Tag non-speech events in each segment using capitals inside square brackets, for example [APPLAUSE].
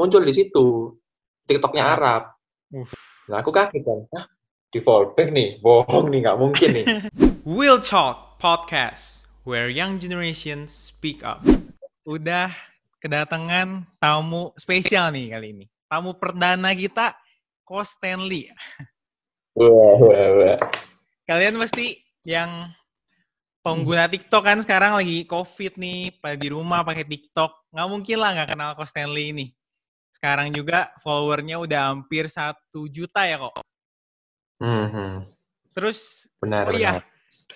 muncul di situ. TikToknya Ah. Arab. Nah, aku kaget kan. Hah, di fallback nih. Bohong nih, nggak mungkin nih. [LAUGHS] Will Talk Podcast, where young generations speak up. Udah kedatangan tamu spesial nih kali ini. Tamu perdana kita, Ko Stanley. wah, wah, wah. Kalian pasti yang pengguna TikTok kan sekarang lagi COVID nih, pada di rumah pakai TikTok. Nggak mungkin lah nggak kenal Ko Stanley ini. Sekarang juga followernya udah hampir satu juta ya kok. Mhm. Terus Benar, Oh iya, benar.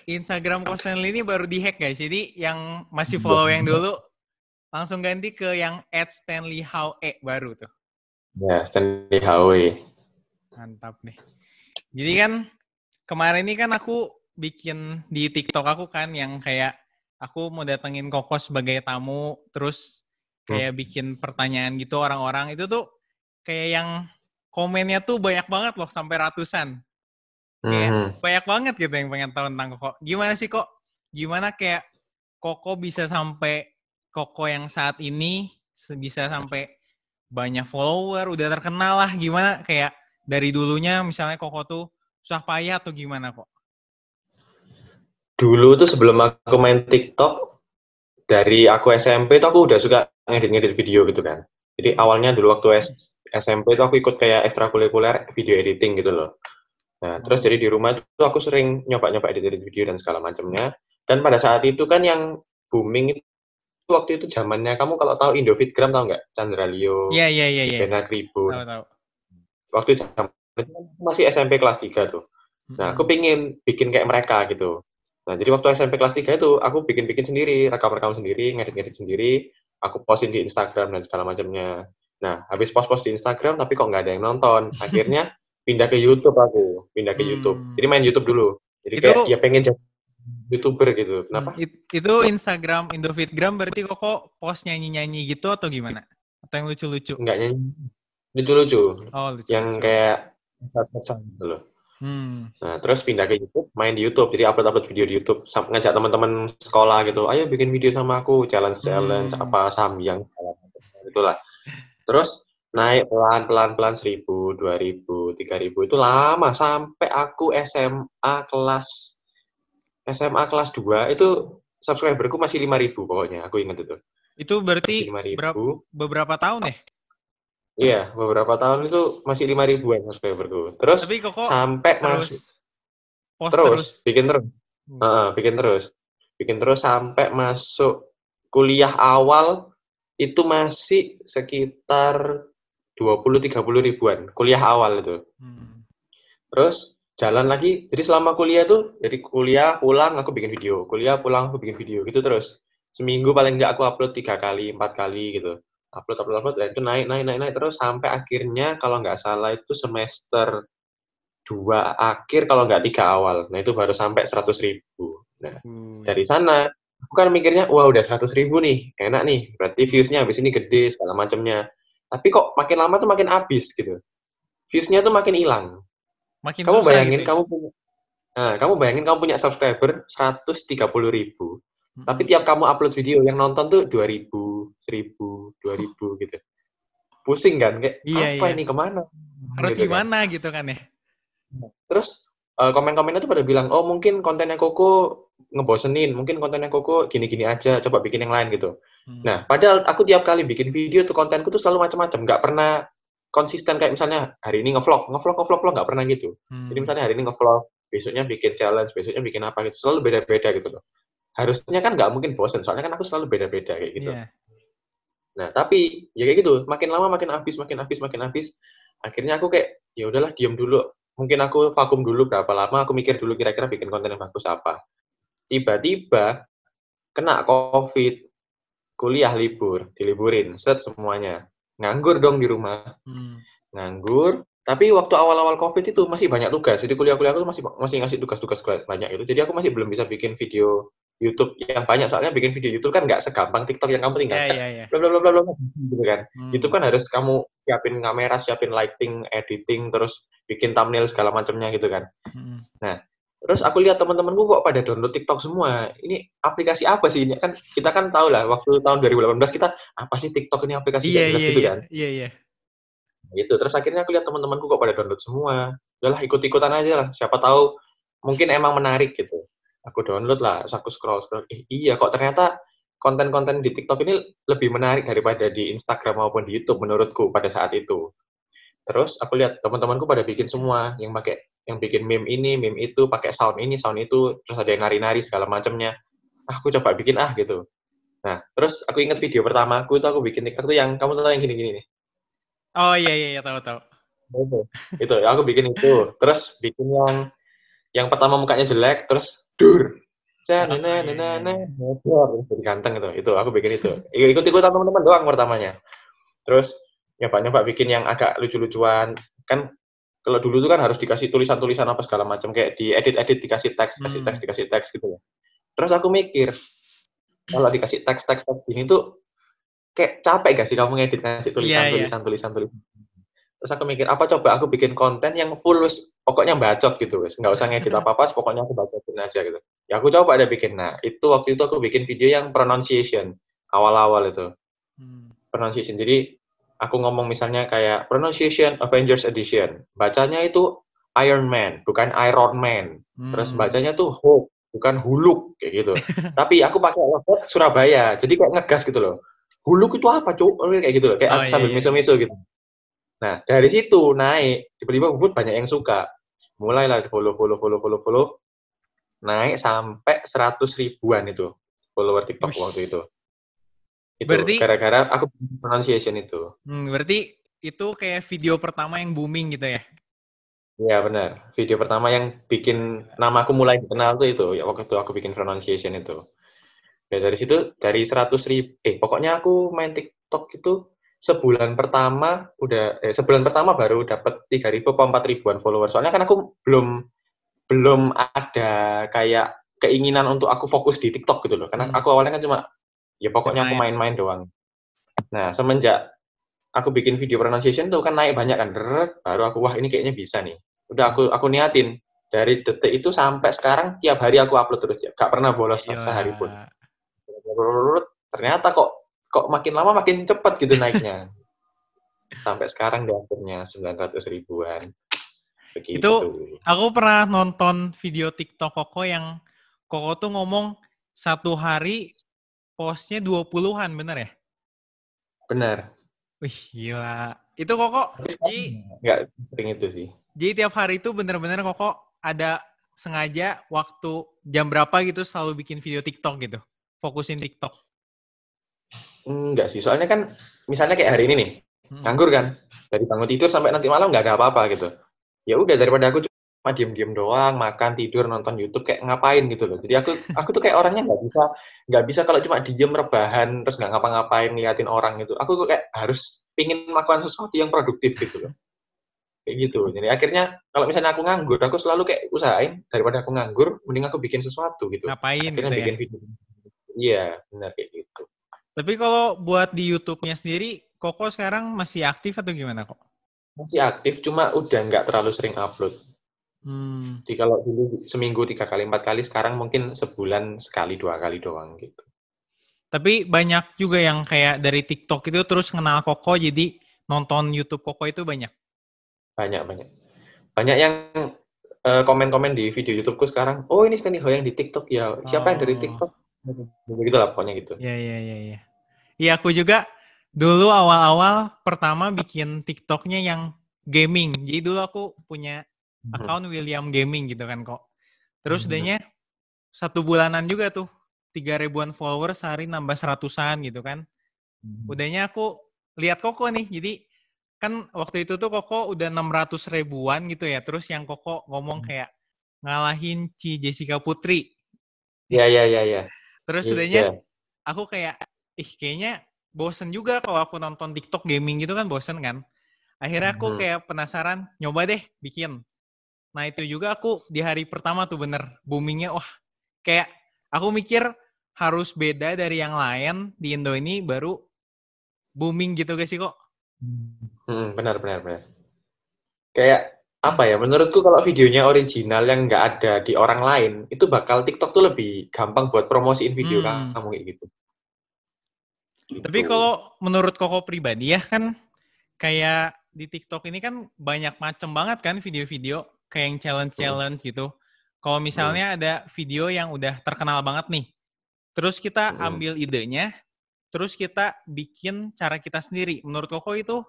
Instagram Ko Stanley ini baru dihack guys. Jadi yang masih follow yang dulu langsung ganti ke yang @stanleyhowe baru tuh. Ya, Stanley Howe. Mantap nih. Jadi kan kemarin ini kan aku bikin di TikTok aku kan yang kayak aku mau datengin Koko sebagai tamu, terus kayak bikin pertanyaan gitu orang-orang itu tuh kayak yang komennya tuh banyak banget loh sampai ratusan. Kayak Mhm. banyak banget gitu yang pengen tahu tentang Koko. Gimana sih kok? Gimana kayak Koko bisa sampai Koko yang saat ini bisa sampai banyak follower, udah terkenal lah. Gimana kayak dari dulunya misalnya Koko tuh susah payah atau gimana kok? Dulu tuh sebelum aku main TikTok, dari aku SMP tuh aku udah suka ngedit-ngedit video gitu kan. Jadi awalnya dulu waktu S- SMP tuh aku ikut kayak ekstrakurikuler video editing gitu loh. Nah, terus jadi di rumah tuh aku sering nyoba-nyoba edit-edit video dan segala macamnya. Dan pada saat itu kan yang booming itu waktu itu zamannya kamu kalau tahu Indofitgram tahu nggak? Chandra Leo, Iya iya iya iya. Bena Kribo. Tahu tahu. Waktu zaman itu kan masih SMP kelas 3 tuh. Nah, aku Mm-mm. pingin bikin kayak mereka gitu. Nah, jadi waktu SMP kelas 3 itu aku bikin-bikin sendiri, rekam-rekam sendiri, ngedit-ngedit sendiri, aku posting di Instagram dan segala macamnya. Nah, habis post-post di Instagram tapi kok nggak ada yang nonton. [LAUGHS] Akhirnya pindah ke YouTube aku, pindah ke Hmm. YouTube. Jadi main YouTube dulu. Jadi Itu- kayak ya pengen jadi YouTuber gitu. Kenapa? It- itu Instagram Indofitgram berarti Koko post nyanyi-nyanyi gitu atau gimana? Atau yang lucu-lucu? Nggak nyanyi. Lucu-lucu. Oh, lucu. Yang kayak gitu loh. Hmm. Nah, terus pindah ke YouTube, main di YouTube. Jadi upload-upload video di YouTube, Sam- ngajak teman-teman sekolah gitu. Ayo bikin video sama aku, challenge-challenge, Hmm. apa, samyang, itulah. Terus naik pelan-pelan pelan seribu, dua ribu, tiga ribu itu lama sampai aku SMA kelas SMA kelas 2 itu subscriberku masih lima ribu pokoknya aku ingat itu Itu berarti berapa, beberapa tahun ya? Iya beberapa tahun itu masih lima ribuan subscriberku. Terus Tapi Koko sampai terus masuk post terus, terus. bikin terus. Hmm. Heeh, bikin terus. Bikin terus sampai masuk kuliah awal itu masih sekitar 20-30 ribuan kuliah awal itu. Hmm. terus jalan lagi. Jadi selama kuliah tuh dari kuliah pulang aku bikin video kuliah pulang aku bikin video gitu terus. Seminggu paling nggak aku upload tiga kali empat kali gitu upload upload upload dan itu naik naik naik naik. Terus sampai akhirnya kalau nggak salah itu semester dua akhir kalau nggak tiga awal. Nah itu baru sampai seratus ribu. Nah Uh, dari sana aku kan mikirnya wah udah seratus ribu nih. Enak nih. Berarti viewsnya habis ini gede segala macamnya tapi kok makin lama tuh makin habis gitu. Viewsnya tuh makin hilang. Makin kamu susah bayangin gitu kamu punya nah kamu bayangin kamu punya subscriber 130 ribu. Hmm. tapi tiap kamu upload video yang nonton tuh 2000 1000 2000 gitu pusing kan kayak Iya, apa iya. ini ke mana harus Gitu kan. gimana gitu kan ya? terus eh, komen-komennya tuh pada bilang oh mungkin kontennya Koko ngebosenin mungkin kontennya Koko gini-gini aja coba bikin yang lain gitu Hmm. Nah, padahal aku tiap kali bikin video tuh kontenku tuh selalu macam-macam, nggak pernah konsisten kayak misalnya hari ini ngevlog, ngevlog, ngevlog, ngevlog nggak pernah gitu. Hmm. Jadi misalnya hari ini ngevlog, besoknya bikin challenge, besoknya bikin apa gitu, selalu beda-beda gitu loh. Harusnya kan nggak mungkin bosen, soalnya kan aku selalu beda-beda kayak gitu. Iya. Nah, tapi ya kayak gitu, makin lama makin habis, makin habis, makin habis. Akhirnya aku kayak ya udahlah diam dulu. Mungkin aku vakum dulu berapa lama, aku mikir dulu kira-kira bikin konten yang bagus apa. Tiba-tiba kena COVID, kuliah libur, diliburin, set semuanya. Nganggur dong di rumah, Hmm. nganggur. Tapi waktu awal-awal COVID itu masih banyak tugas. Jadi kuliah-kuliah aku masih masih ngasih tugas-tugas banyak itu. Jadi aku masih belum bisa bikin video YouTube yang banyak. Soalnya bikin video YouTube kan nggak segampang TikTok yang kamu tinggal Iya tek, iya iya. gitu kan. Hmm. YouTube kan harus kamu siapin kamera, siapin lighting, editing, terus bikin thumbnail segala macamnya gitu kan. Hmm. Terus aku lihat teman-temanku kok pada download TikTok semua. Ini aplikasi apa sih ini? Kan kita kan tahu lah waktu tahun 2018 kita apa sih TikTok ini aplikasi iya, iya, iya, gitu iya, kan. Iya, iya. Gitu. Terus akhirnya aku lihat teman-temanku kok pada download semua. Udahlah ikut-ikutan aja lah. Siapa tahu mungkin emang menarik gitu. Aku download lah, terus aku scroll scroll. Eh, iya kok ternyata konten-konten di TikTok ini lebih menarik daripada di Instagram maupun di YouTube menurutku pada saat itu. Terus aku lihat teman-temanku pada bikin semua yang pakai yang bikin meme ini, meme itu, pakai sound ini, sound itu, terus ada yang nari-nari segala macamnya. Ah, aku coba bikin ah gitu. Nah, terus aku ingat video pertama aku itu aku bikin TikTok tuh yang kamu tahu yang gini-gini nih. Oh iya iya, iya tahu tahu. Itu, itu aku bikin itu. Terus bikin yang yang pertama mukanya jelek, terus dur. Nana nana nana jadi ganteng itu. Itu aku bikin itu. Ikut-ikutan teman-teman doang pertamanya. Terus nyoba-nyoba bikin yang agak lucu-lucuan. Kan kalau dulu tuh kan harus dikasih tulisan-tulisan apa segala macam kayak di edit-edit dikasih teks, dikasih teks, dikasih teks gitu ya. Terus aku mikir kalau dikasih teks teks teks gini tuh kayak capek gak sih kamu ngedit ngasih tulisan yeah, tulisan, yeah. tulisan tulisan Terus aku mikir apa coba aku bikin konten yang full wis pokoknya bacot gitu wis nggak usah ngedit apa apa pokoknya aku bacotin aja gitu. Ya aku coba ada bikin. Nah itu waktu itu aku bikin video yang pronunciation awal-awal itu. Hmm. Pronunciation. Jadi aku ngomong misalnya kayak pronunciation Avengers Edition, bacanya itu Iron Man, bukan Iron Man. Hmm. Terus bacanya tuh Hulk, bukan Huluk kayak gitu. [LAUGHS] Tapi aku pakai logat Surabaya, jadi kayak ngegas gitu loh. Huluk itu apa, Cuk? Kayak gitu loh, kayak oh, sambil iya, miso-miso iya. gitu. Nah, dari situ naik, tiba-tiba Bubut banyak yang suka. Mulailah follow, follow, follow, follow, follow. Naik sampai seratus ribuan itu follower TikTok Ush. waktu itu. Itu berarti gara-gara aku pronunciation itu. Hmm, berarti itu kayak video pertama yang booming gitu ya? Iya benar. Video pertama yang bikin nama aku mulai dikenal tuh itu ya waktu itu aku bikin pronunciation itu. Ya dari situ dari seratus ribu, eh pokoknya aku main TikTok itu sebulan pertama udah eh, sebulan pertama baru dapat tiga ribu atau empat ribuan follower. Soalnya kan aku belum belum ada kayak keinginan untuk aku fokus di TikTok gitu loh. Karena hmm. aku awalnya kan cuma ya pokoknya aku main-main doang nah semenjak aku bikin video pronunciation tuh kan naik banyak kan Deret, baru aku wah ini kayaknya bisa nih udah aku aku niatin dari detik itu sampai sekarang tiap hari aku upload terus ya gak pernah bolos Gila. sehari pun ternyata kok kok makin lama makin cepat gitu naiknya [LAUGHS] sampai sekarang di akhirnya 900 ribuan Begitu. itu aku pernah nonton video TikTok Koko yang Koko tuh ngomong satu hari postnya 20-an, bener ya? Bener. Wih, gila. Itu kok jadi nggak sering itu sih. Jadi tiap hari itu bener-bener kok ada sengaja waktu jam berapa gitu selalu bikin video TikTok gitu. Fokusin TikTok. Enggak sih, soalnya kan misalnya kayak hari ini nih, hmm. nganggur kan. Dari bangun tidur sampai nanti malam nggak ada apa-apa gitu. Ya udah daripada aku cuma diem-diem doang, makan, tidur, nonton YouTube kayak ngapain gitu loh. Jadi aku [LAUGHS] aku tuh kayak orangnya nggak bisa nggak bisa kalau cuma diem rebahan terus nggak ngapa-ngapain ngeliatin orang gitu. Aku tuh kayak harus pingin melakukan sesuatu yang produktif gitu loh. Kayak gitu. Jadi akhirnya kalau misalnya aku nganggur, aku selalu kayak usahain daripada aku nganggur, mending aku bikin sesuatu gitu. Ngapain akhirnya gitu ya? bikin ya? video. Iya, benar kayak gitu. Tapi kalau buat di YouTube-nya sendiri, Koko sekarang masih aktif atau gimana kok? Masih aktif, cuma udah nggak terlalu sering upload. Hmm. Jadi kalau dulu seminggu tiga kali empat kali, sekarang mungkin sebulan sekali dua kali doang gitu. Tapi banyak juga yang kayak dari TikTok itu terus kenal Koko, jadi nonton YouTube Koko itu banyak. Banyak banyak. Banyak yang uh, komen-komen di video YouTubeku sekarang. Oh ini Stanley Ho yang di TikTok ya. Siapa oh. yang dari oh. TikTok? Begitu lah pokoknya gitu. Iya iya iya. Iya ya, aku juga dulu awal-awal pertama bikin TikToknya yang gaming. Jadi dulu aku punya Hmm. account William Gaming gitu kan kok. Terus hmm. udahnya satu bulanan juga tuh tiga ribuan followers sehari nambah seratusan gitu kan. Hmm. Udahnya aku lihat Koko nih, jadi kan waktu itu tuh Koko udah 600 ribuan gitu ya. Terus yang Koko ngomong hmm. kayak ngalahin Ci Jessica Putri. Iya, iya, iya, iya. Terus yeah. aku kayak, ih kayaknya bosen juga kalau aku nonton TikTok gaming gitu kan bosen kan. Akhirnya aku kayak penasaran, nyoba deh bikin. Nah itu juga aku di hari pertama tuh bener boomingnya wah kayak aku mikir harus beda dari yang lain di Indo ini baru booming gitu guys sih kok. Hmm, benar benar benar. Kayak apa ya menurutku kalau videonya original yang nggak ada di orang lain itu bakal TikTok tuh lebih gampang buat promosiin video Hmm. kamu kayak gitu. Tapi Gitu. kalau menurut Koko pribadi ya kan kayak di TikTok ini kan banyak macem banget kan video-video kayak yang challenge-challenge gitu. Kalau misalnya ada video yang udah terkenal banget nih, terus kita Hmm. ambil idenya, terus kita bikin cara kita sendiri. Menurut Koko itu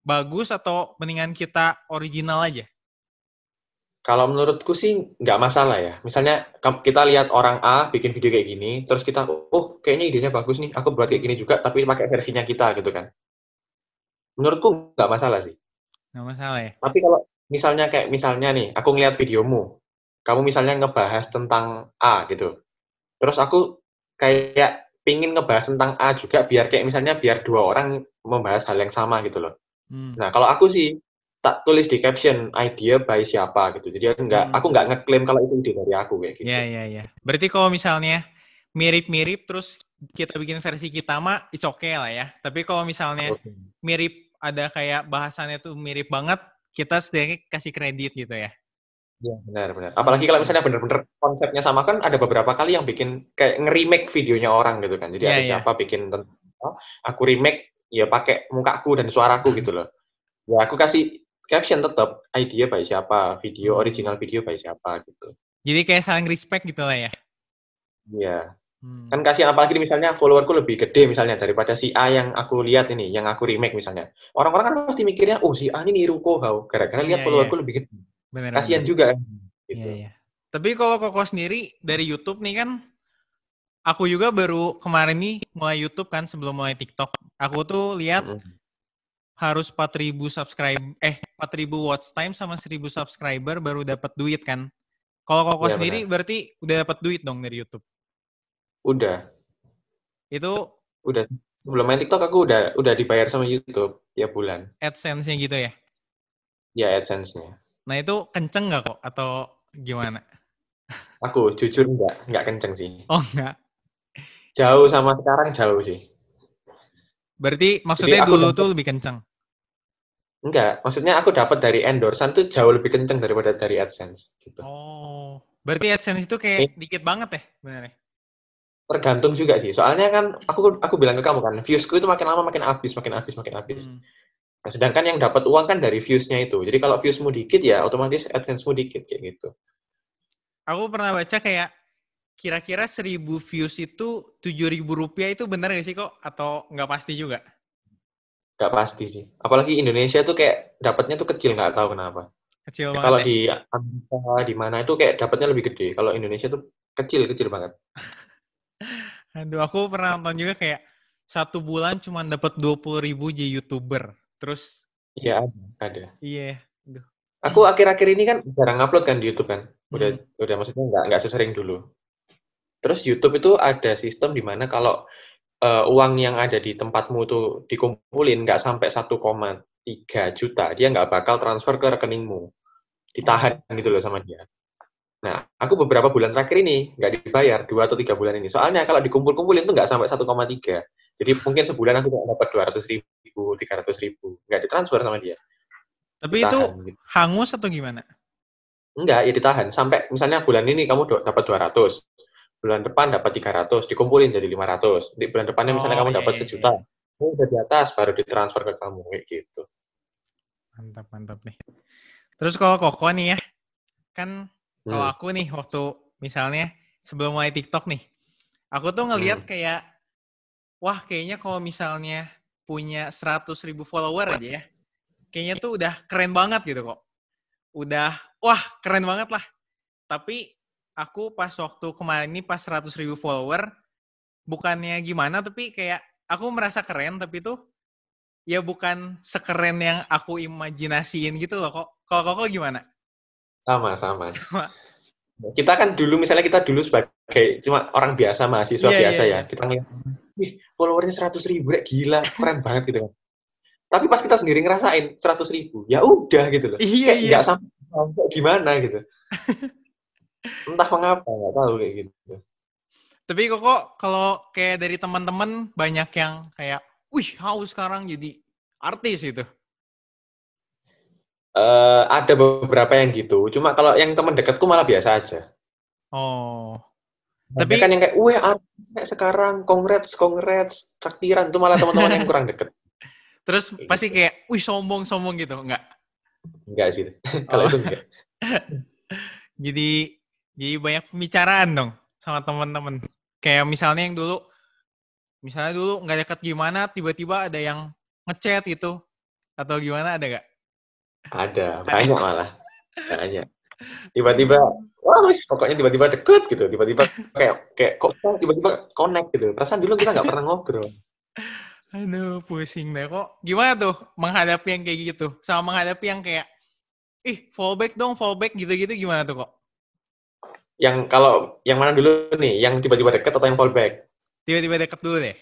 bagus atau mendingan kita original aja? Kalau menurutku sih nggak masalah ya. Misalnya kita lihat orang A bikin video kayak gini, terus kita, oh kayaknya idenya bagus nih, aku buat kayak gini juga, tapi pakai versinya kita gitu kan. Menurutku nggak masalah sih. Nggak masalah ya? Tapi kalau misalnya kayak misalnya nih, aku ngeliat videomu, kamu misalnya ngebahas tentang A gitu. Terus aku kayak pingin ngebahas tentang A juga, biar kayak misalnya biar dua orang membahas hal yang sama gitu loh. Hmm. Nah, kalau aku sih tak tulis di caption idea by siapa gitu. Jadi aku nggak Hmm. aku nggak ngeklaim kalau itu ide dari aku kayak gitu. Iya, iya, iya. Berarti kalau misalnya mirip-mirip terus kita bikin versi kita mah it's okay lah ya. Tapi kalau misalnya mirip ada kayak bahasannya tuh mirip banget, kita sedikit kasih kredit gitu ya. Iya, benar benar. Apalagi kalau misalnya bener-bener konsepnya sama kan ada beberapa kali yang bikin kayak nge-remake videonya orang gitu kan. Jadi Iya, ada iya. siapa bikin tentang aku remake ya pakai mukaku dan suaraku gitu loh. Ya aku kasih caption tetap idea by siapa, video Hmm. original video by siapa gitu. Jadi kayak saling respect gitu lah ya. Iya. Hmm. Kan kasihan apalagi misalnya followerku lebih gede misalnya daripada si A yang aku lihat ini, yang aku remake misalnya. Orang-orang kan pasti mikirnya, oh si A ini niru Kohau, gara-gara lihat Iya, followerku iya. lebih gede. Bener, Kasihan bener. juga. Iya, Gitu. iya. Tapi kalau Koko sendiri dari YouTube nih kan, aku juga baru kemarin nih mulai YouTube kan sebelum mulai TikTok. Aku tuh lihat harus 4000 subscribe eh 4000 watch time sama 1000 subscriber baru dapat duit kan. Kalau Koko Iya, sendiri berarti udah dapat duit dong dari YouTube. Udah, Itu udah sebelum main TikTok aku udah udah dibayar sama YouTube tiap bulan. AdSense-nya gitu ya. Ya AdSense-nya. Nah, itu kenceng nggak kok atau gimana? Aku jujur enggak, enggak kenceng sih. Oh, enggak. Jauh sama sekarang jauh sih. Berarti maksudnya aku dulu tuh lebih kenceng. Enggak, maksudnya aku dapat dari endorsan tuh jauh lebih kenceng daripada dari AdSense gitu. Oh, berarti AdSense itu kayak dikit banget ya benernya? Tergantung juga sih. Soalnya kan aku aku bilang ke kamu kan, viewsku itu makin lama makin habis, makin habis, makin habis. Hmm. Nah, sedangkan yang dapat uang kan dari viewsnya itu. Jadi kalau viewsmu dikit ya otomatis AdSense-mu dikit kayak gitu. Aku pernah baca kayak kira-kira 1000 views itu 7000 rupiah itu bener gak sih kok? Atau nggak pasti juga? Nggak pasti sih. Apalagi Indonesia tuh kayak dapatnya tuh kecil nggak tahu kenapa. Kecil banget kalau ya? di Amerika di mana itu kayak dapatnya lebih gede. Kalau Indonesia tuh kecil kecil banget. [LAUGHS] Aduh, aku pernah nonton juga kayak satu bulan cuma dapat 20 ribu jadi youtuber. Terus, Iya ada. Ada. iya. Aku akhir-akhir ini kan jarang upload kan di YouTube kan. Udah Hmm. udah maksudnya nggak nggak sesering dulu. Terus YouTube itu ada sistem di mana kalau eh, uang yang ada di tempatmu tuh dikumpulin nggak sampai 1,3 juta, dia nggak bakal transfer ke rekeningmu. Ditahan gitu loh sama dia. Nah, aku beberapa bulan terakhir ini nggak dibayar, dua atau tiga bulan ini. Soalnya kalau dikumpul-kumpulin tuh nggak sampai 1,3. Jadi mungkin sebulan aku cuma dapat 200 ribu, 300 ribu. Nggak ditransfer sama dia. Tapi itu Ditahan gitu. hangus atau gimana? Enggak, ya ditahan. Sampai misalnya bulan ini kamu dapat 200. Bulan depan dapat 300, dikumpulin jadi 500. Di bulan depannya misalnya Oh, kamu iya, dapat iya, sejuta. Oh, udah di atas, baru ditransfer ke kamu. Kayak gitu. Mantap, mantap nih. Terus kalau Koko nih ya, kan kalau Hmm. aku nih waktu misalnya sebelum mulai TikTok nih, aku tuh ngelihat Hmm. kayak, wah kayaknya kalau misalnya punya 100 ribu follower aja ya, kayaknya tuh udah keren banget gitu kok. Udah, wah keren banget lah. Tapi aku pas waktu kemarin ini pas 100 ribu follower, bukannya gimana, tapi kayak aku merasa keren, tapi tuh ya bukan sekeren yang aku imajinasiin gitu loh kok. Kalau koko gimana? Sama, sama. [LAUGHS] Sama. Kita kan dulu, misalnya kita dulu sebagai cuma orang biasa, mahasiswa Iya, biasa iya, ya. iya. Kita ngeliat, wih, followernya 100 ribu, rek, gila, keren banget gitu kan. Tapi pas kita sendiri ngerasain 100 ribu, ya udah gitu loh. Iya, Kayak iya. nggak sampai, sampai gimana gitu. [LAUGHS] Entah mengapa, nggak tahu kayak gitu. Tapi koko kalau kayak dari teman-teman banyak yang kayak, wih, haus sekarang jadi artis gitu. Uh, ada beberapa yang gitu. Cuma kalau yang teman dekatku malah biasa aja. Oh. Tapi kan yang kayak, weh, sekarang, congrats, congrats, traktiran itu malah teman-teman yang kurang deket. [LAUGHS] Terus kayak pasti gitu. kayak, wih sombong, sombong gitu, enggak? Enggak sih, [LAUGHS] kalau oh. itu enggak. [LAUGHS] jadi, jadi banyak pembicaraan dong sama teman-teman. Kayak misalnya yang dulu, misalnya dulu nggak deket gimana, tiba-tiba ada yang ngechat itu, atau gimana ada gak? Ada, banyak malah. Banyak. Tiba-tiba, wah wis, pokoknya tiba-tiba deket gitu. Tiba-tiba kayak, kayak kok tiba-tiba connect gitu. Perasaan dulu kita nggak pernah ngobrol. Aduh, pusing deh kok. Gimana tuh menghadapi yang kayak gitu? Sama menghadapi yang kayak, ih fallback dong, fallback gitu-gitu gimana tuh kok? Yang kalau, yang mana dulu nih? Yang tiba-tiba deket atau yang fallback? Tiba-tiba deket dulu deh.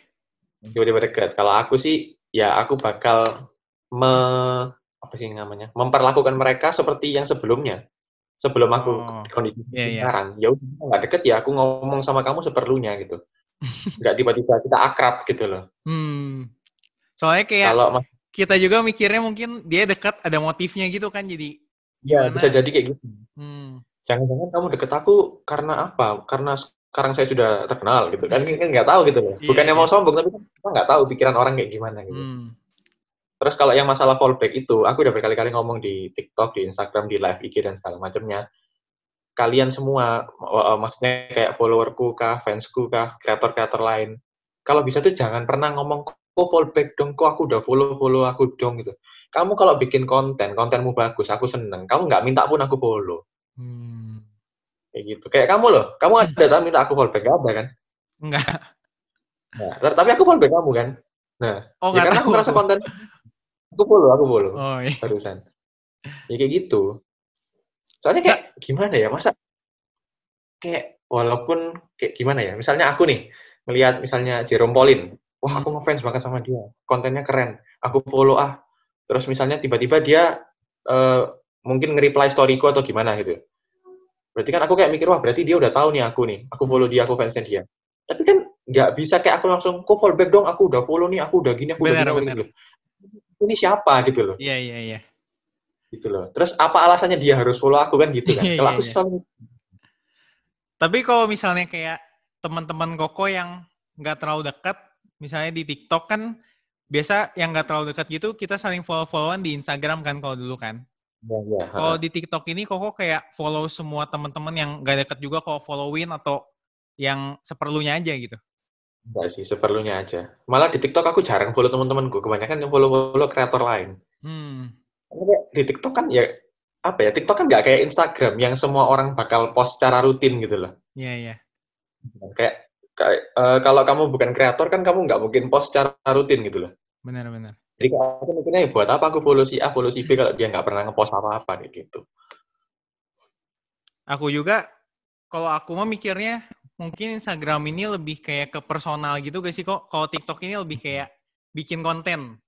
Tiba-tiba deket. Kalau aku sih, ya aku bakal me apa sih namanya memperlakukan mereka seperti yang sebelumnya sebelum aku oh, kondisi yeah, yeah. sekarang ya udah nggak deket ya aku ngomong sama kamu seperlunya gitu [LAUGHS] nggak tiba-tiba kita akrab gitu loh hmm. soalnya kayak kalau kita juga mikirnya mungkin dia dekat ada motifnya gitu kan jadi ya bisa jadi kayak gitu hmm. Jangan-jangan kamu deket aku karena apa karena sekarang saya sudah terkenal gitu kan nggak tahu gitu loh iya, bukannya yeah, mau sombong tapi kita nggak tahu pikiran orang kayak gimana gitu hmm. Terus kalau yang masalah fallback itu, aku udah berkali-kali ngomong di TikTok, di Instagram, di live IG dan segala macamnya. Kalian semua, maksudnya kayak followerku kah, fansku kah, kreator-kreator lain, kalau bisa tuh jangan pernah ngomong kok fallback dong, kok aku udah follow-follow aku dong gitu. Kamu kalau bikin konten, kontenmu bagus, aku seneng. Kamu nggak minta pun aku follow. Hmm. Kayak gitu. Kayak kamu loh, kamu hmm. ada tak minta aku fallback, gak ada kan? Enggak. Nah, tapi aku fallback kamu kan? Nah, oh, ya karena aku ngerasa konten Aku follow, aku follow. Oh, iya. Barusan. Ya kayak gitu. Soalnya kayak nah. gimana ya, masa kayak walaupun kayak gimana ya, misalnya aku nih ngelihat misalnya Jerome Pauline, wah aku ngefans banget sama dia, kontennya keren, aku follow ah. Terus misalnya tiba-tiba dia uh, mungkin nge-reply storyku atau gimana gitu. Berarti kan aku kayak mikir, wah berarti dia udah tahu nih aku nih, aku follow dia, aku fansnya dia. Tapi kan nggak bisa kayak aku langsung, kok follow back dong, aku udah follow nih, aku udah gini, aku bener, udah gini. Bener ini siapa gitu loh. Iya, iya, iya. Gitu loh. Terus apa alasannya dia harus follow aku kan gitu kan. [LAUGHS] Iya, kalau aku iya. selalu Tapi kalau misalnya kayak teman-teman Koko yang nggak terlalu dekat, misalnya di TikTok kan biasa yang nggak terlalu dekat gitu kita saling follow-followan di Instagram kan kalau dulu kan. Ya, ya. Kalau di TikTok ini Koko kayak follow semua teman-teman yang nggak dekat juga kalau followin atau yang seperlunya aja gitu. Enggak sih, seperlunya aja. Malah di TikTok aku jarang follow teman-temanku. Kebanyakan yang follow-follow kreator lain. Hmm. Di TikTok kan ya apa ya? TikTok kan nggak kayak Instagram yang semua orang bakal post secara rutin gitu loh. Iya iya. Kayak, kayak uh, kalau kamu bukan kreator kan kamu nggak mungkin post secara rutin gitu loh. Benar benar. Jadi aku mikirnya ya buat apa aku follow si A, follow si B kalau dia nggak pernah ngepost apa-apa kayak gitu. Aku juga kalau aku mah mikirnya mungkin Instagram ini lebih kayak ke personal gitu gak sih kok? Kalau TikTok ini lebih kayak bikin konten.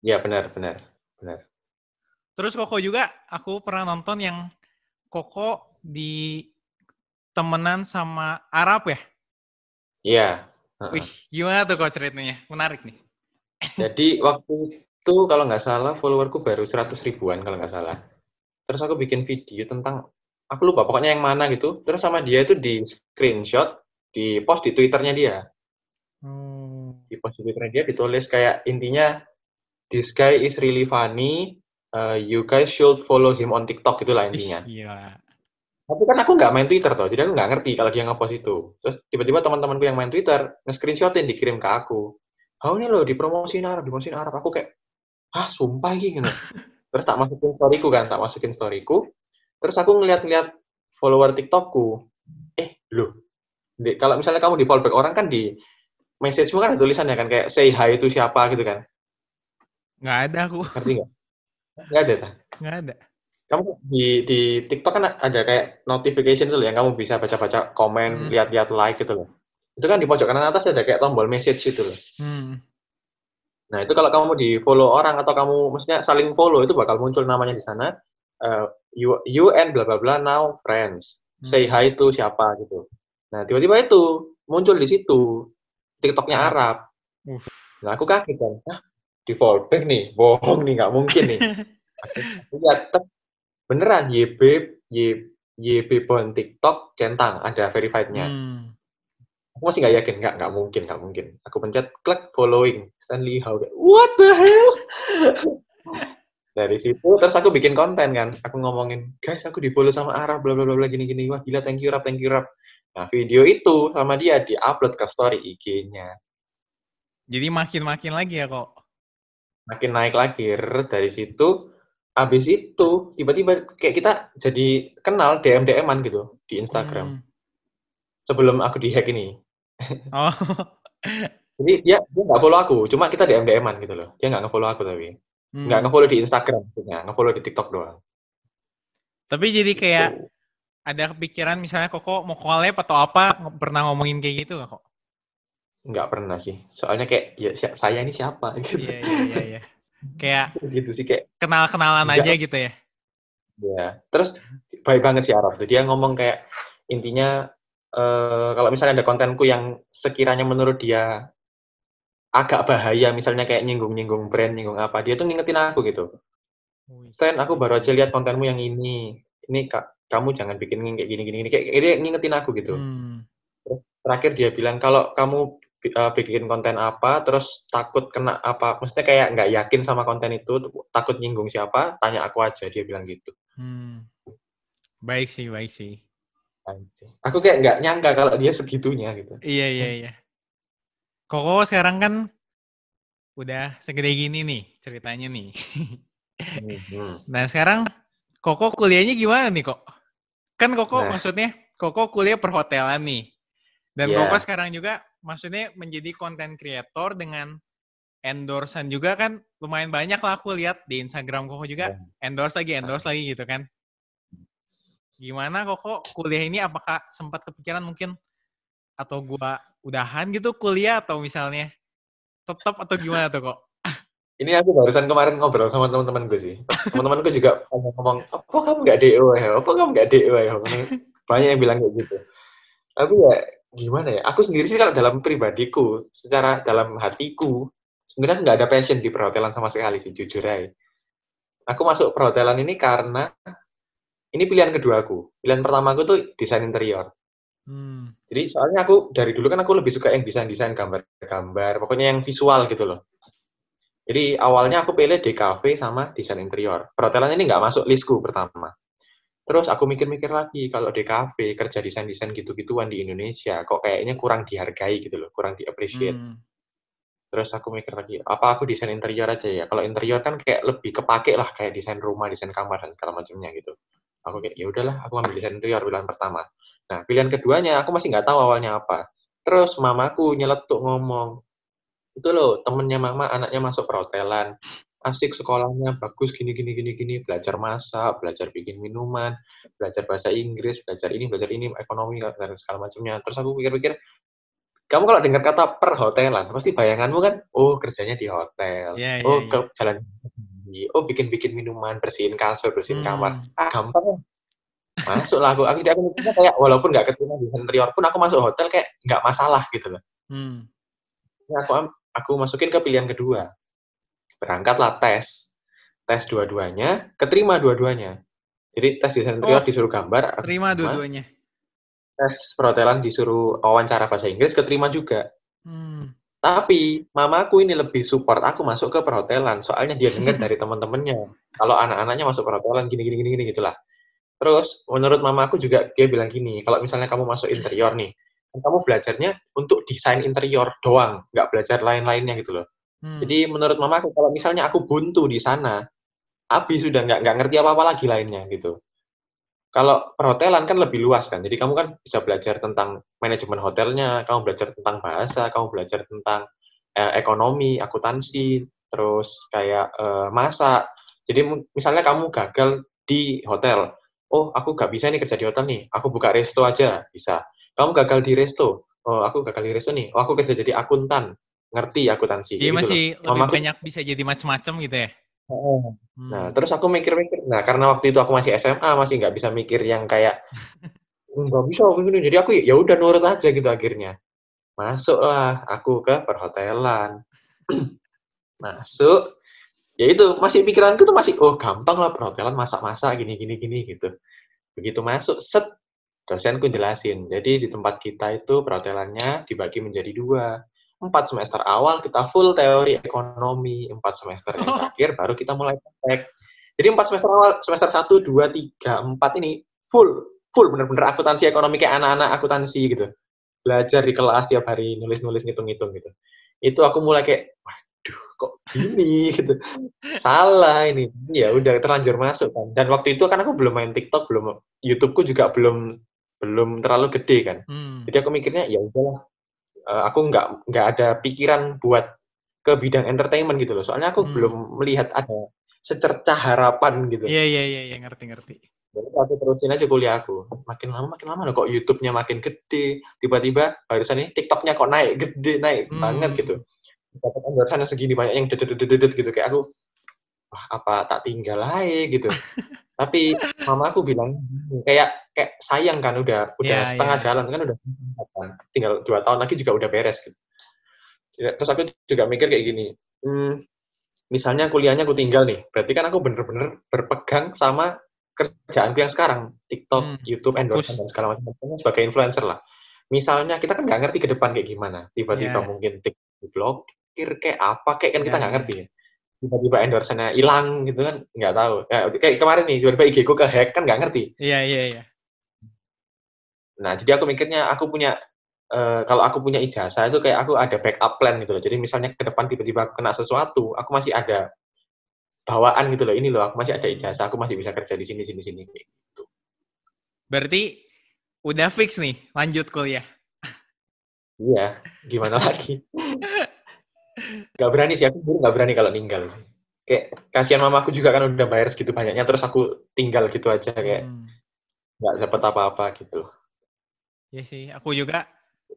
Ya benar, benar, benar. Terus Koko juga, aku pernah nonton yang Koko di temenan sama Arab ya? Iya. Uh-uh. Wih, gimana tuh kok ceritanya? Menarik nih. Jadi waktu itu kalau nggak salah followerku baru 100 ribuan kalau nggak salah. Terus aku bikin video tentang aku lupa pokoknya yang mana gitu terus sama dia itu di screenshot di post di twitternya dia hmm. di post di twitternya dia ditulis kayak intinya this guy is really funny uh, you guys should follow him on TikTok itulah intinya Iya. tapi kan aku nggak main Twitter tuh jadi aku nggak ngerti kalau dia ngepost itu terus tiba-tiba teman-temanku yang main Twitter nge-screenshotin dikirim ke aku oh ini loh dipromosiin Arab dipromosiin Arab aku kayak ah sumpah gitu terus tak masukin storyku kan tak masukin storyku Terus aku ngeliat-ngeliat follower TikTokku. Eh, loh. Kalau misalnya kamu di follow back orang kan di message kan ada tulisannya kan kayak say hi itu siapa gitu kan. Nggak ada aku. Ngerti nggak? Nggak ada, tak? Nggak ada. Kamu di, di TikTok kan ada kayak notification itu loh yang kamu bisa baca-baca komen, hmm. lihat-lihat like gitu loh. Itu kan di pojok kanan atas ada kayak tombol message itu loh. Hmm. Nah, itu kalau kamu di follow orang atau kamu maksudnya saling follow itu bakal muncul namanya di sana uh, you you and bla bla bla now friends say hmm. hi to siapa gitu nah tiba-tiba itu muncul di situ tiktoknya. Arab nah aku kaget kan Hah, di fallback nih bohong nih nggak mungkin nih [LAUGHS] lihat beneran YB Y, YB Bon TikTok centang ada verified-nya. Hmm. Aku masih nggak yakin, nggak nggak mungkin, nggak mungkin. Aku pencet klik following Stanley How. What the hell? [LAUGHS] Dari situ terus aku bikin konten kan. Aku ngomongin, guys aku di follow sama Arab bla bla bla bla gini gini. Wah gila thank you Rap, thank you Rap. Nah video itu sama dia di-upload ke story IG-nya. Jadi makin-makin lagi ya kok. Makin naik lagi dari situ. Habis itu tiba-tiba kayak kita jadi kenal DM DM-an gitu di Instagram. Hmm. Sebelum aku di-hack ini. Oh. [LAUGHS] Jadi dia dia nggak follow aku, cuma kita DM DM-an gitu loh. Dia nggak nge-follow aku tapi. Hmm. Nggak nge-follow di Instagram maksudnya, nge-follow di TikTok doang. Tapi jadi kayak Gitu. ada kepikiran misalnya Koko mau collab atau apa pernah ngomongin kayak gitu gak kok? Nggak pernah sih. Soalnya kayak ya saya ini siapa [LAUGHS] gitu. Iya iya iya iya. Kayak gitu sih kayak kenal-kenalan Enggak. aja gitu ya. ya. Terus baik banget sih Arab tuh. Dia ngomong kayak intinya eh, kalau misalnya ada kontenku yang sekiranya menurut dia agak bahaya, misalnya kayak nyinggung-nyinggung brand, nyinggung apa, dia tuh ngingetin aku gitu. Stan, aku baru aja lihat kontenmu yang ini. Ini kak, kamu jangan bikin kayak gini-gini. Kayak kayak dia ngingetin aku gitu. Hmm. terakhir dia bilang kalau kamu uh, bikin konten apa terus takut kena apa maksudnya kayak nggak yakin sama konten itu takut nyinggung siapa tanya aku aja dia bilang gitu Hmm. Baik sih, baik sih. Aku kayak nggak nyangka kalau dia segitunya gitu Iya iya iya. Koko sekarang kan udah segede gini nih ceritanya nih. Hmm. Nah sekarang Koko kuliahnya gimana nih kok? Kan Koko Nah. maksudnya Koko kuliah perhotelan nih. Dan Iya. Koko sekarang juga maksudnya menjadi konten creator dengan endorsean juga kan lumayan banyak lah aku lihat di Instagram Koko juga endorse lagi endorse lagi gitu kan. Gimana Koko kuliah ini apakah sempat kepikiran mungkin? Atau gua udahan gitu kuliah atau misalnya tetap atau gimana tuh kok? [LAUGHS] ini aku barusan kemarin ngobrol sama teman-temanku sih. Teman-temanku juga ngomong apa kamu nggak DO ya apa kamu nggak DO ya banyak yang bilang kayak gitu. Tapi ya gimana ya? Aku sendiri sih kalau dalam pribadiku secara dalam hatiku sebenarnya nggak ada passion di perhotelan sama sekali sih jujur aja. Aku masuk perhotelan ini karena ini pilihan kedua aku pilihan pertama aku tuh desain interior Hmm. jadi soalnya aku dari dulu kan aku lebih suka yang desain-desain gambar-gambar pokoknya yang visual gitu loh jadi awalnya aku pilih DKV sama desain interior. Perhotelan ini nggak masuk listku pertama. Terus aku mikir-mikir lagi, kalau DKV kerja desain-desain gitu-gituan di Indonesia, kok kayaknya kurang dihargai gitu loh, kurang di-appreciate. Hmm. Terus aku mikir lagi, apa aku desain interior aja ya? Kalau interior kan kayak lebih kepake lah, kayak desain rumah, desain kamar, dan segala macamnya gitu. Aku kayak, ya udahlah, aku ambil desain interior pilihan pertama. Nah, pilihan keduanya, aku masih nggak tahu awalnya apa. Terus mamaku nyeletuk ngomong, itu loh temennya mama anaknya masuk perhotelan. Asik sekolahnya bagus gini gini gini gini. Belajar masak belajar bikin minuman belajar bahasa Inggris belajar ini belajar ini ekonomi dan segala macamnya. Terus aku pikir-pikir kamu kalau dengar kata perhotelan pasti bayanganmu kan oh kerjanya di hotel. Iya, iya, oh ke jalan oh bikin bikin minuman bersihin kasur bersihin kamar Hmm. ah gampang ya. masuk lah aku aku aku mikirnya kayak walaupun nggak keterima di interior pun aku masuk hotel kayak nggak masalah gitu loh Hmm. Nah, aku aku masukin ke pilihan kedua. Berangkatlah tes. Tes dua-duanya, keterima dua-duanya. Jadi tes desain interior Oh, disuruh gambar, Terima dua-duanya. tes perhotelan disuruh wawancara bahasa Inggris, keterima juga. Hmm. Tapi mamaku ini lebih support aku masuk ke perhotelan, soalnya dia dengar [LAUGHS] dari teman-temannya. Kalau anak-anaknya masuk perhotelan gini gini gini gini gitulah. Terus menurut mamaku juga dia bilang gini, kalau misalnya kamu masuk interior nih, kan kamu belajarnya untuk desain interior doang, nggak belajar lain-lainnya gitu loh. Hmm. Jadi menurut mamaku kalau misalnya aku buntu di sana, habis sudah nggak nggak ngerti apa-apa lagi lainnya gitu. Kalau perhotelan kan lebih luas kan, jadi kamu kan bisa belajar tentang manajemen hotelnya, kamu belajar tentang bahasa, kamu belajar tentang eh, ekonomi, akuntansi, terus kayak eh, masak. Jadi misalnya kamu gagal di hotel, oh aku nggak bisa nih kerja di hotel nih, aku buka resto aja bisa. Kamu gagal di resto, oh aku gagal di resto nih, oh aku kerja jadi akuntan, ngerti akuntansi. Jadi kayak gitu loh. masih lebih Mamaku- banyak bisa jadi macam-macam gitu ya. Hmm. Nah, terus aku mikir-mikir. Nah, karena waktu itu aku masih SMA, masih nggak bisa mikir yang kayak [LAUGHS] nggak bisa begini. Jadi aku ya udah nurut aja gitu akhirnya. Masuklah aku ke perhotelan. [CLEARS THROAT] Masuk. ya itu masih pikiranku tuh masih oh gampang lah perhotelan masak-masak gini gini gini gitu begitu masuk set dosenku jelasin jadi di tempat kita itu perhotelannya dibagi menjadi dua empat semester awal kita full teori ekonomi empat semester yang terakhir baru kita mulai praktek. Jadi empat semester awal semester satu dua tiga empat ini full full bener-bener akuntansi ekonomi kayak anak-anak akuntansi gitu. Belajar di kelas tiap hari nulis-nulis ngitung-ngitung gitu. Itu aku mulai kayak waduh kok gini? [LAUGHS] Gitu. Salah ini. Ya udah terlanjur masuk kan. Dan waktu itu kan aku belum main TikTok belum YouTubeku juga belum belum terlalu gede kan. Hmm. Jadi aku mikirnya ya udahlah, uh, aku nggak nggak ada pikiran buat ke bidang entertainment gitu loh. Soalnya aku hmm. belum melihat ada secercah harapan gitu. Iya iya iya ya, ngerti ngerti. Jadi aku terusin aja kuliah aku. Makin lama makin lama loh kok YouTube-nya makin gede. Tiba-tiba barusan ini TikTok-nya kok naik gede naik hmm. banget gitu. Dapat endorse segini banyak yang dedet gitu kayak aku wah apa tak tinggal aja gitu. [LAUGHS] Tapi mama aku bilang kayak kayak sayang kan udah udah yeah, setengah yeah. jalan kan udah tinggal dua tahun lagi juga udah beres gitu. Terus aku juga mikir kayak gini, hmm, misalnya kuliahnya aku tinggal nih, berarti kan aku bener-bener berpegang sama kerjaanku yang sekarang, TikTok, hmm. YouTube, endorsement dan segala macam sebagai influencer lah. Misalnya kita kan nggak ngerti ke depan kayak gimana, tiba-tiba yeah. mungkin TikTok blogger kayak apa kayak kan kita iya, nggak yeah. ngerti ya tiba-tiba endorse-nya hilang gitu kan nggak tahu. Ya, kayak kemarin nih tiba-tiba IG ku ke hack kan nggak ngerti. Iya iya iya. Nah jadi aku mikirnya aku punya uh, kalau aku punya ijazah itu kayak aku ada backup plan gitu loh. Jadi misalnya ke depan tiba-tiba kena sesuatu aku masih ada bawaan gitu loh. Ini loh aku masih ada ijazah aku masih bisa kerja di sini sini sini gitu. Berarti udah fix nih lanjut kuliah. Iya gimana lagi [LAUGHS] Gak berani sih, aku nggak berani kalau ninggal. Kayak kasihan mamaku juga kan udah bayar segitu banyaknya, terus aku tinggal gitu aja kayak hmm. nggak dapat apa-apa gitu. Iya sih, aku juga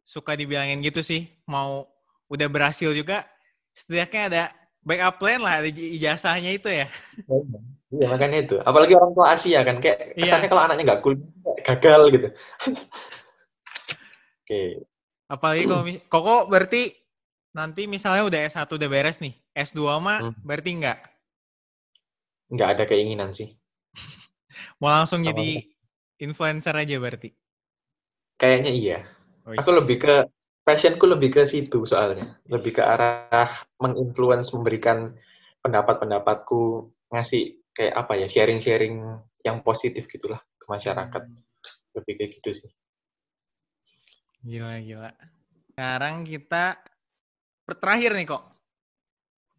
suka dibilangin gitu sih. Mau udah berhasil juga, setidaknya ada backup plan lah, ijazahnya itu ya. Iya makanya itu. Apalagi orang tua Asia kan, kayak iya. kesannya iya. kalau anaknya nggak cool, gagal gitu. [LAUGHS] Oke. Okay. Apalagi kalau Koko berarti nanti misalnya udah S1 udah beres nih, S2 mah hmm. berarti enggak? Enggak ada keinginan sih. [LAUGHS] Mau langsung Sama jadi influencer aja berarti? Kayaknya iya. Oh, iya. Aku lebih ke passionku lebih ke situ soalnya, lebih ke arah menginfluence, memberikan pendapat-pendapatku, ngasih kayak apa ya, sharing-sharing yang positif gitulah ke masyarakat. Hmm. Lebih kayak gitu sih. Gila, gila. Sekarang kita terakhir nih kok.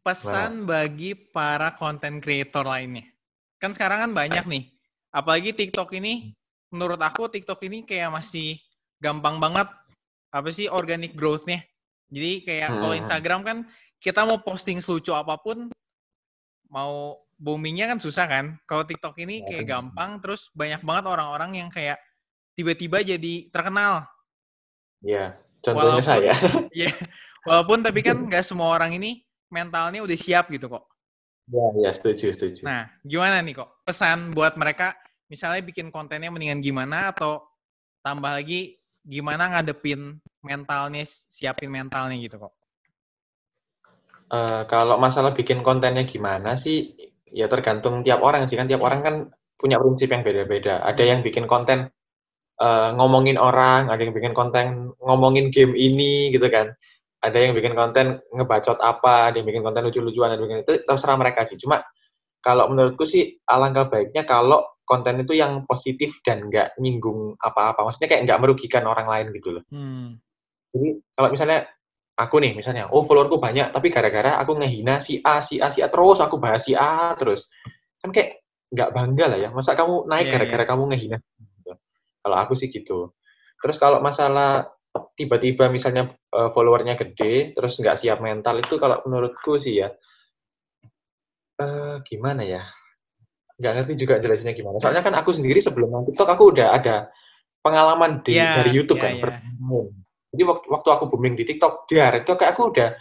Pesan Mana? bagi para content creator lainnya. Kan sekarang kan banyak nih. Apalagi TikTok ini, menurut aku TikTok ini kayak masih gampang banget apa sih organic growth-nya. Jadi kayak hmm. kalau Instagram kan kita mau posting selucu apa pun mau boomingnya kan susah kan. Kalau TikTok ini iya, kayak gampang, terus banyak banget orang-orang yang kayak tiba-tiba jadi terkenal. Iya, contohnya Walaupun, saya. [LAUGHS] Iya, Walaupun tapi kan [LAUGHS] nggak semua orang ini mentalnya udah siap gitu kok. Ya, ya setuju, setuju. Nah, gimana nih kok pesan buat mereka misalnya bikin kontennya mendingan gimana atau tambah lagi gimana ngadepin mentalnya, siapin mentalnya gitu kok? Uh, kalau masalah bikin kontennya gimana sih, ya tergantung tiap orang sih kan. Tiap orang kan punya prinsip yang beda-beda. Ada yang bikin konten uh, ngomongin orang, ada yang bikin konten ngomongin game ini gitu kan ada yang bikin konten ngebacot apa, ada yang bikin konten lucu-lucuan, ada yang bikin itu terserah mereka sih. Cuma kalau menurutku sih alangkah baiknya kalau konten itu yang positif dan nggak nyinggung apa-apa. Maksudnya kayak nggak merugikan orang lain gitu loh. Hmm. Jadi kalau misalnya aku nih misalnya, oh followerku banyak, tapi gara-gara aku ngehina si A, si A, si A terus aku bahas si A terus, kan kayak nggak bangga lah ya. Masa kamu naik iya, gara-gara yeah, yeah. kamu ngehina? Kalau aku sih gitu. Terus kalau masalah tiba-tiba misalnya uh, followernya gede terus nggak siap mental itu kalau menurutku sih ya uh, gimana ya? Nggak ngerti juga jelasinnya gimana. Soalnya kan aku sendiri sebelum nonton TikTok aku udah ada pengalaman di yeah, dari YouTube yeah, kan yeah. jadi waktu waktu aku booming di TikTok dia itu kayak aku udah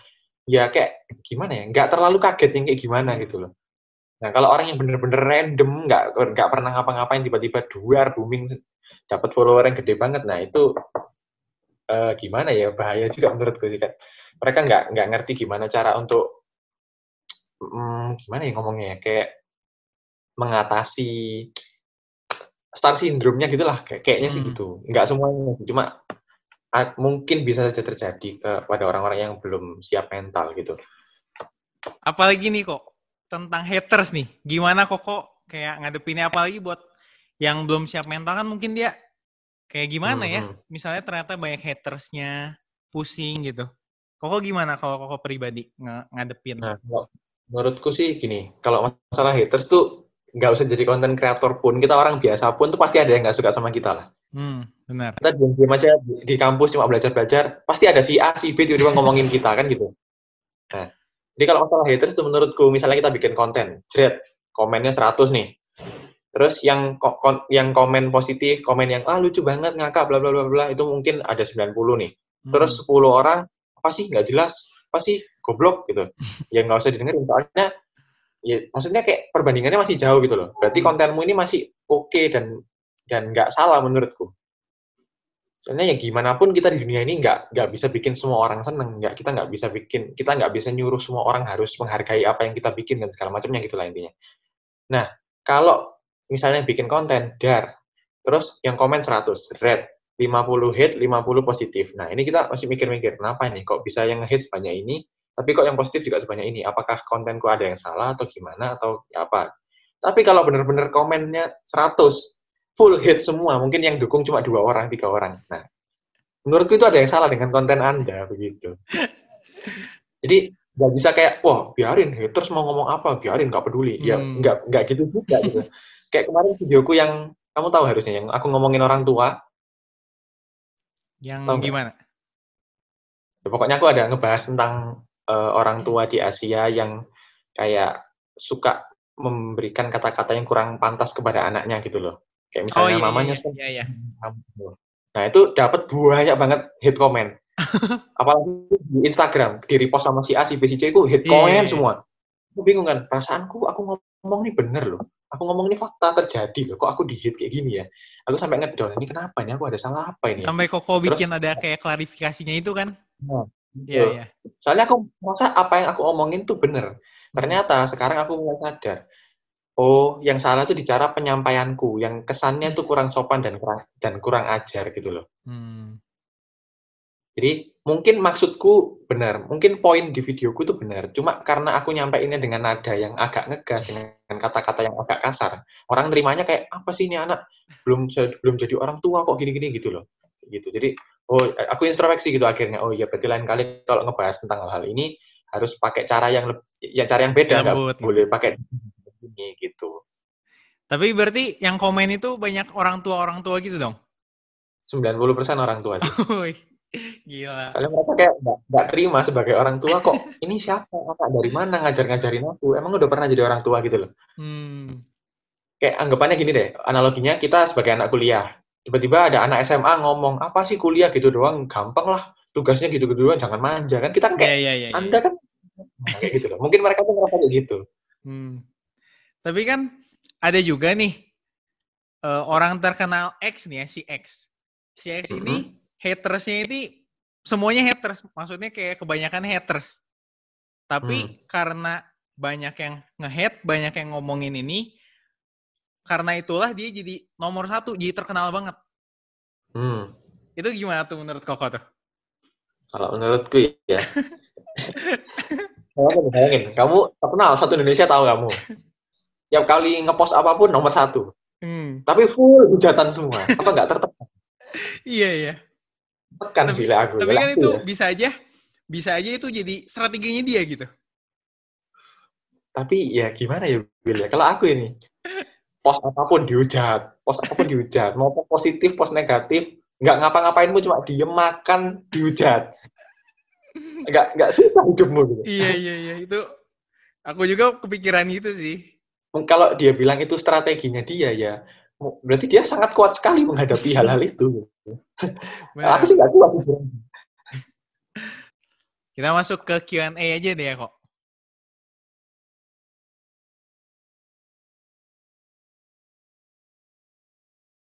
ya kayak gimana ya? Nggak terlalu kaget yang kayak gimana gitu loh. Nah kalau orang yang bener-bener random nggak nggak pernah ngapa-ngapain tiba-tiba duar booming dapat follower yang gede banget nah itu uh, gimana ya bahaya juga menurutku sih kan mereka nggak nggak ngerti gimana cara untuk hmm, gimana ya ngomongnya ya, kayak mengatasi star syndrome-nya gitulah kayak kayaknya sih Hmm. gitu. Nggak semuanya sih, cuma mungkin bisa saja terjadi kepada orang-orang yang belum siap mental gitu. Apalagi nih kok tentang haters nih. Gimana kok kok kayak ngadepinnya apalagi buat yang belum siap mental kan mungkin dia kayak gimana ya? Mhm. Misalnya ternyata banyak hatersnya, pusing gitu. Koko gimana kalau koko pribadi nge- ngadepin? Nah, kalau menurutku sih gini, kalau masalah haters tuh nggak usah jadi konten kreator pun, kita orang biasa pun tuh pasti ada yang nggak suka sama kita lah. Hmm, benar. Kita diam-diam aja di, di kampus cuma belajar-belajar, pasti ada si A, si B tiba-tiba ngomongin kita kan gitu. Nah, jadi kalau masalah haters tuh menurutku, misalnya kita bikin konten, jret, komennya 100 nih. Terus yang yang komen positif, komen yang ah lucu banget ngakak bla bla bla bla itu mungkin ada 90 nih. Terus Hmm. 10 orang apa sih nggak jelas, apa sih goblok gitu. [LAUGHS] ya nggak usah didengerin soalnya ya maksudnya kayak perbandingannya masih jauh gitu loh. Berarti kontenmu ini masih oke dan dan nggak salah menurutku. Soalnya ya gimana pun kita di dunia ini nggak nggak bisa bikin semua orang seneng, nggak kita nggak bisa bikin kita nggak bisa nyuruh semua orang harus menghargai apa yang kita bikin dan segala macamnya gitulah intinya. Nah kalau misalnya bikin konten dar, terus yang komen 100 red, 50 hate, 50 positif. Nah ini kita masih mikir-mikir kenapa ini kok bisa yang hate sebanyak ini, tapi kok yang positif juga sebanyak ini? Apakah kontenku ada yang salah atau gimana atau ya apa? Tapi kalau benar-benar komennya 100 full hate semua, mungkin yang dukung cuma dua orang, tiga orang. Nah, menurutku itu ada yang salah dengan konten Anda begitu. Jadi nggak bisa kayak, wah biarin haters mau ngomong apa, biarin nggak peduli. Ya Hmm. nggak nggak gitu juga gitu. Kayak kemarin videoku yang kamu tahu harusnya yang aku ngomongin orang tua, Yang Tahu gimana? Ya, pokoknya aku ada ngebahas tentang eh, orang tua di Asia yang kayak suka memberikan kata-kata yang kurang pantas kepada anaknya gitu loh. Kayak misalnya Oh iya, mamanya iya, "Sen, iya, iya. kamu." Nah, itu dapat banyak banget hate comment. [LAUGHS] Apalagi di Instagram, di repost sama si A, si B, si C itu hate Iya, comment iya, iya. semua. Aku bingung kan, perasaanku aku ngomong ini bener loh. Aku ngomong ini fakta terjadi loh. Kok aku di hate kayak gini ya? Aku sampai ngedown, ini kenapa ini? Aku ada salah apa ini? Sampai koko Terus- bikin ada kayak klarifikasinya itu kan? Nah, Iya, gitu. iya. Soalnya aku merasa apa yang aku omongin tuh bener. Ternyata sekarang aku mulai sadar. Oh, yang salah tuh di cara penyampaianku, yang kesannya tuh kurang sopan dan kurang dan kurang ajar gitu loh. Hmm. Jadi mungkin maksudku benar, mungkin poin di videoku tuh benar. Cuma karena aku nyampeinnya dengan nada yang agak ngegas, dengan kata-kata yang agak kasar, orang nerimanya kayak apa sih ini anak belum belum jadi orang tua kok gini-gini gitu loh. Gitu. Jadi oh aku introspeksi gitu akhirnya. Oh iya berarti lain kali kalau ngebahas tentang hal-hal ini harus pakai cara yang leb- ya cara yang beda nggak gitu. boleh pakai ini gitu. Tapi berarti yang komen itu banyak orang tua orang tua gitu dong? 90% orang tua sih. [LAUGHS] Gila. Soalnya mereka kayak nggak nggak terima sebagai orang tua kok ini siapa anak dari mana ngajar-ngajarin aku emang udah pernah jadi orang tua gitu loh Hmm. kayak anggapannya gini deh analoginya kita sebagai anak kuliah tiba-tiba ada anak SMA ngomong apa sih kuliah gitu doang gampang lah tugasnya gitu-gitu doang jangan manja kan kita Iya, kayak iya, iya. iya. anda kan Nah, kayak gitu loh mungkin mereka tuh ngerasa kayak gitu Hmm. Tapi kan ada juga nih eh, orang terkenal X nih ya, si X. Si X ini hatersnya ini semuanya haters, maksudnya kayak kebanyakan haters. Tapi karena banyak yang nge-hate, banyak yang ngomongin ini, karena itulah dia jadi nomor satu, jadi terkenal banget. hmm. Itu gimana tuh menurut Koko tuh? kalau menurutku [LAUGHS] ya Bayangin, bayangin. Kamu terkenal satu Indonesia tahu kamu. Tiap kali ngepost apa pun nomor satu. Hmm. Tapi full hujatan semua. Apa nggak tertekan? [LAUGHS] Iya, iya. Tekan Tapi- gila aku. Tapi kan itu ya. bisa aja, bisa aja itu jadi strateginya dia gitu. Tapi ya gimana ya Will ya. Kalau aku ini post apa pun dihujat, post apa pun dihujat, mau positif, post negatif, nggak ngapa-ngapain pun cuma diem makan dihujat. Nggak nggak susah hidupmu gitu. Iya, iya, iya. Itu aku juga kepikiran itu sih. Kalau dia bilang itu strateginya dia ya, berarti dia sangat kuat sekali menghadapi [LAUGHS] hal-hal itu. Aku sih nggak kuat jujur. Kita masuk ke Q&A aja deh ya kok.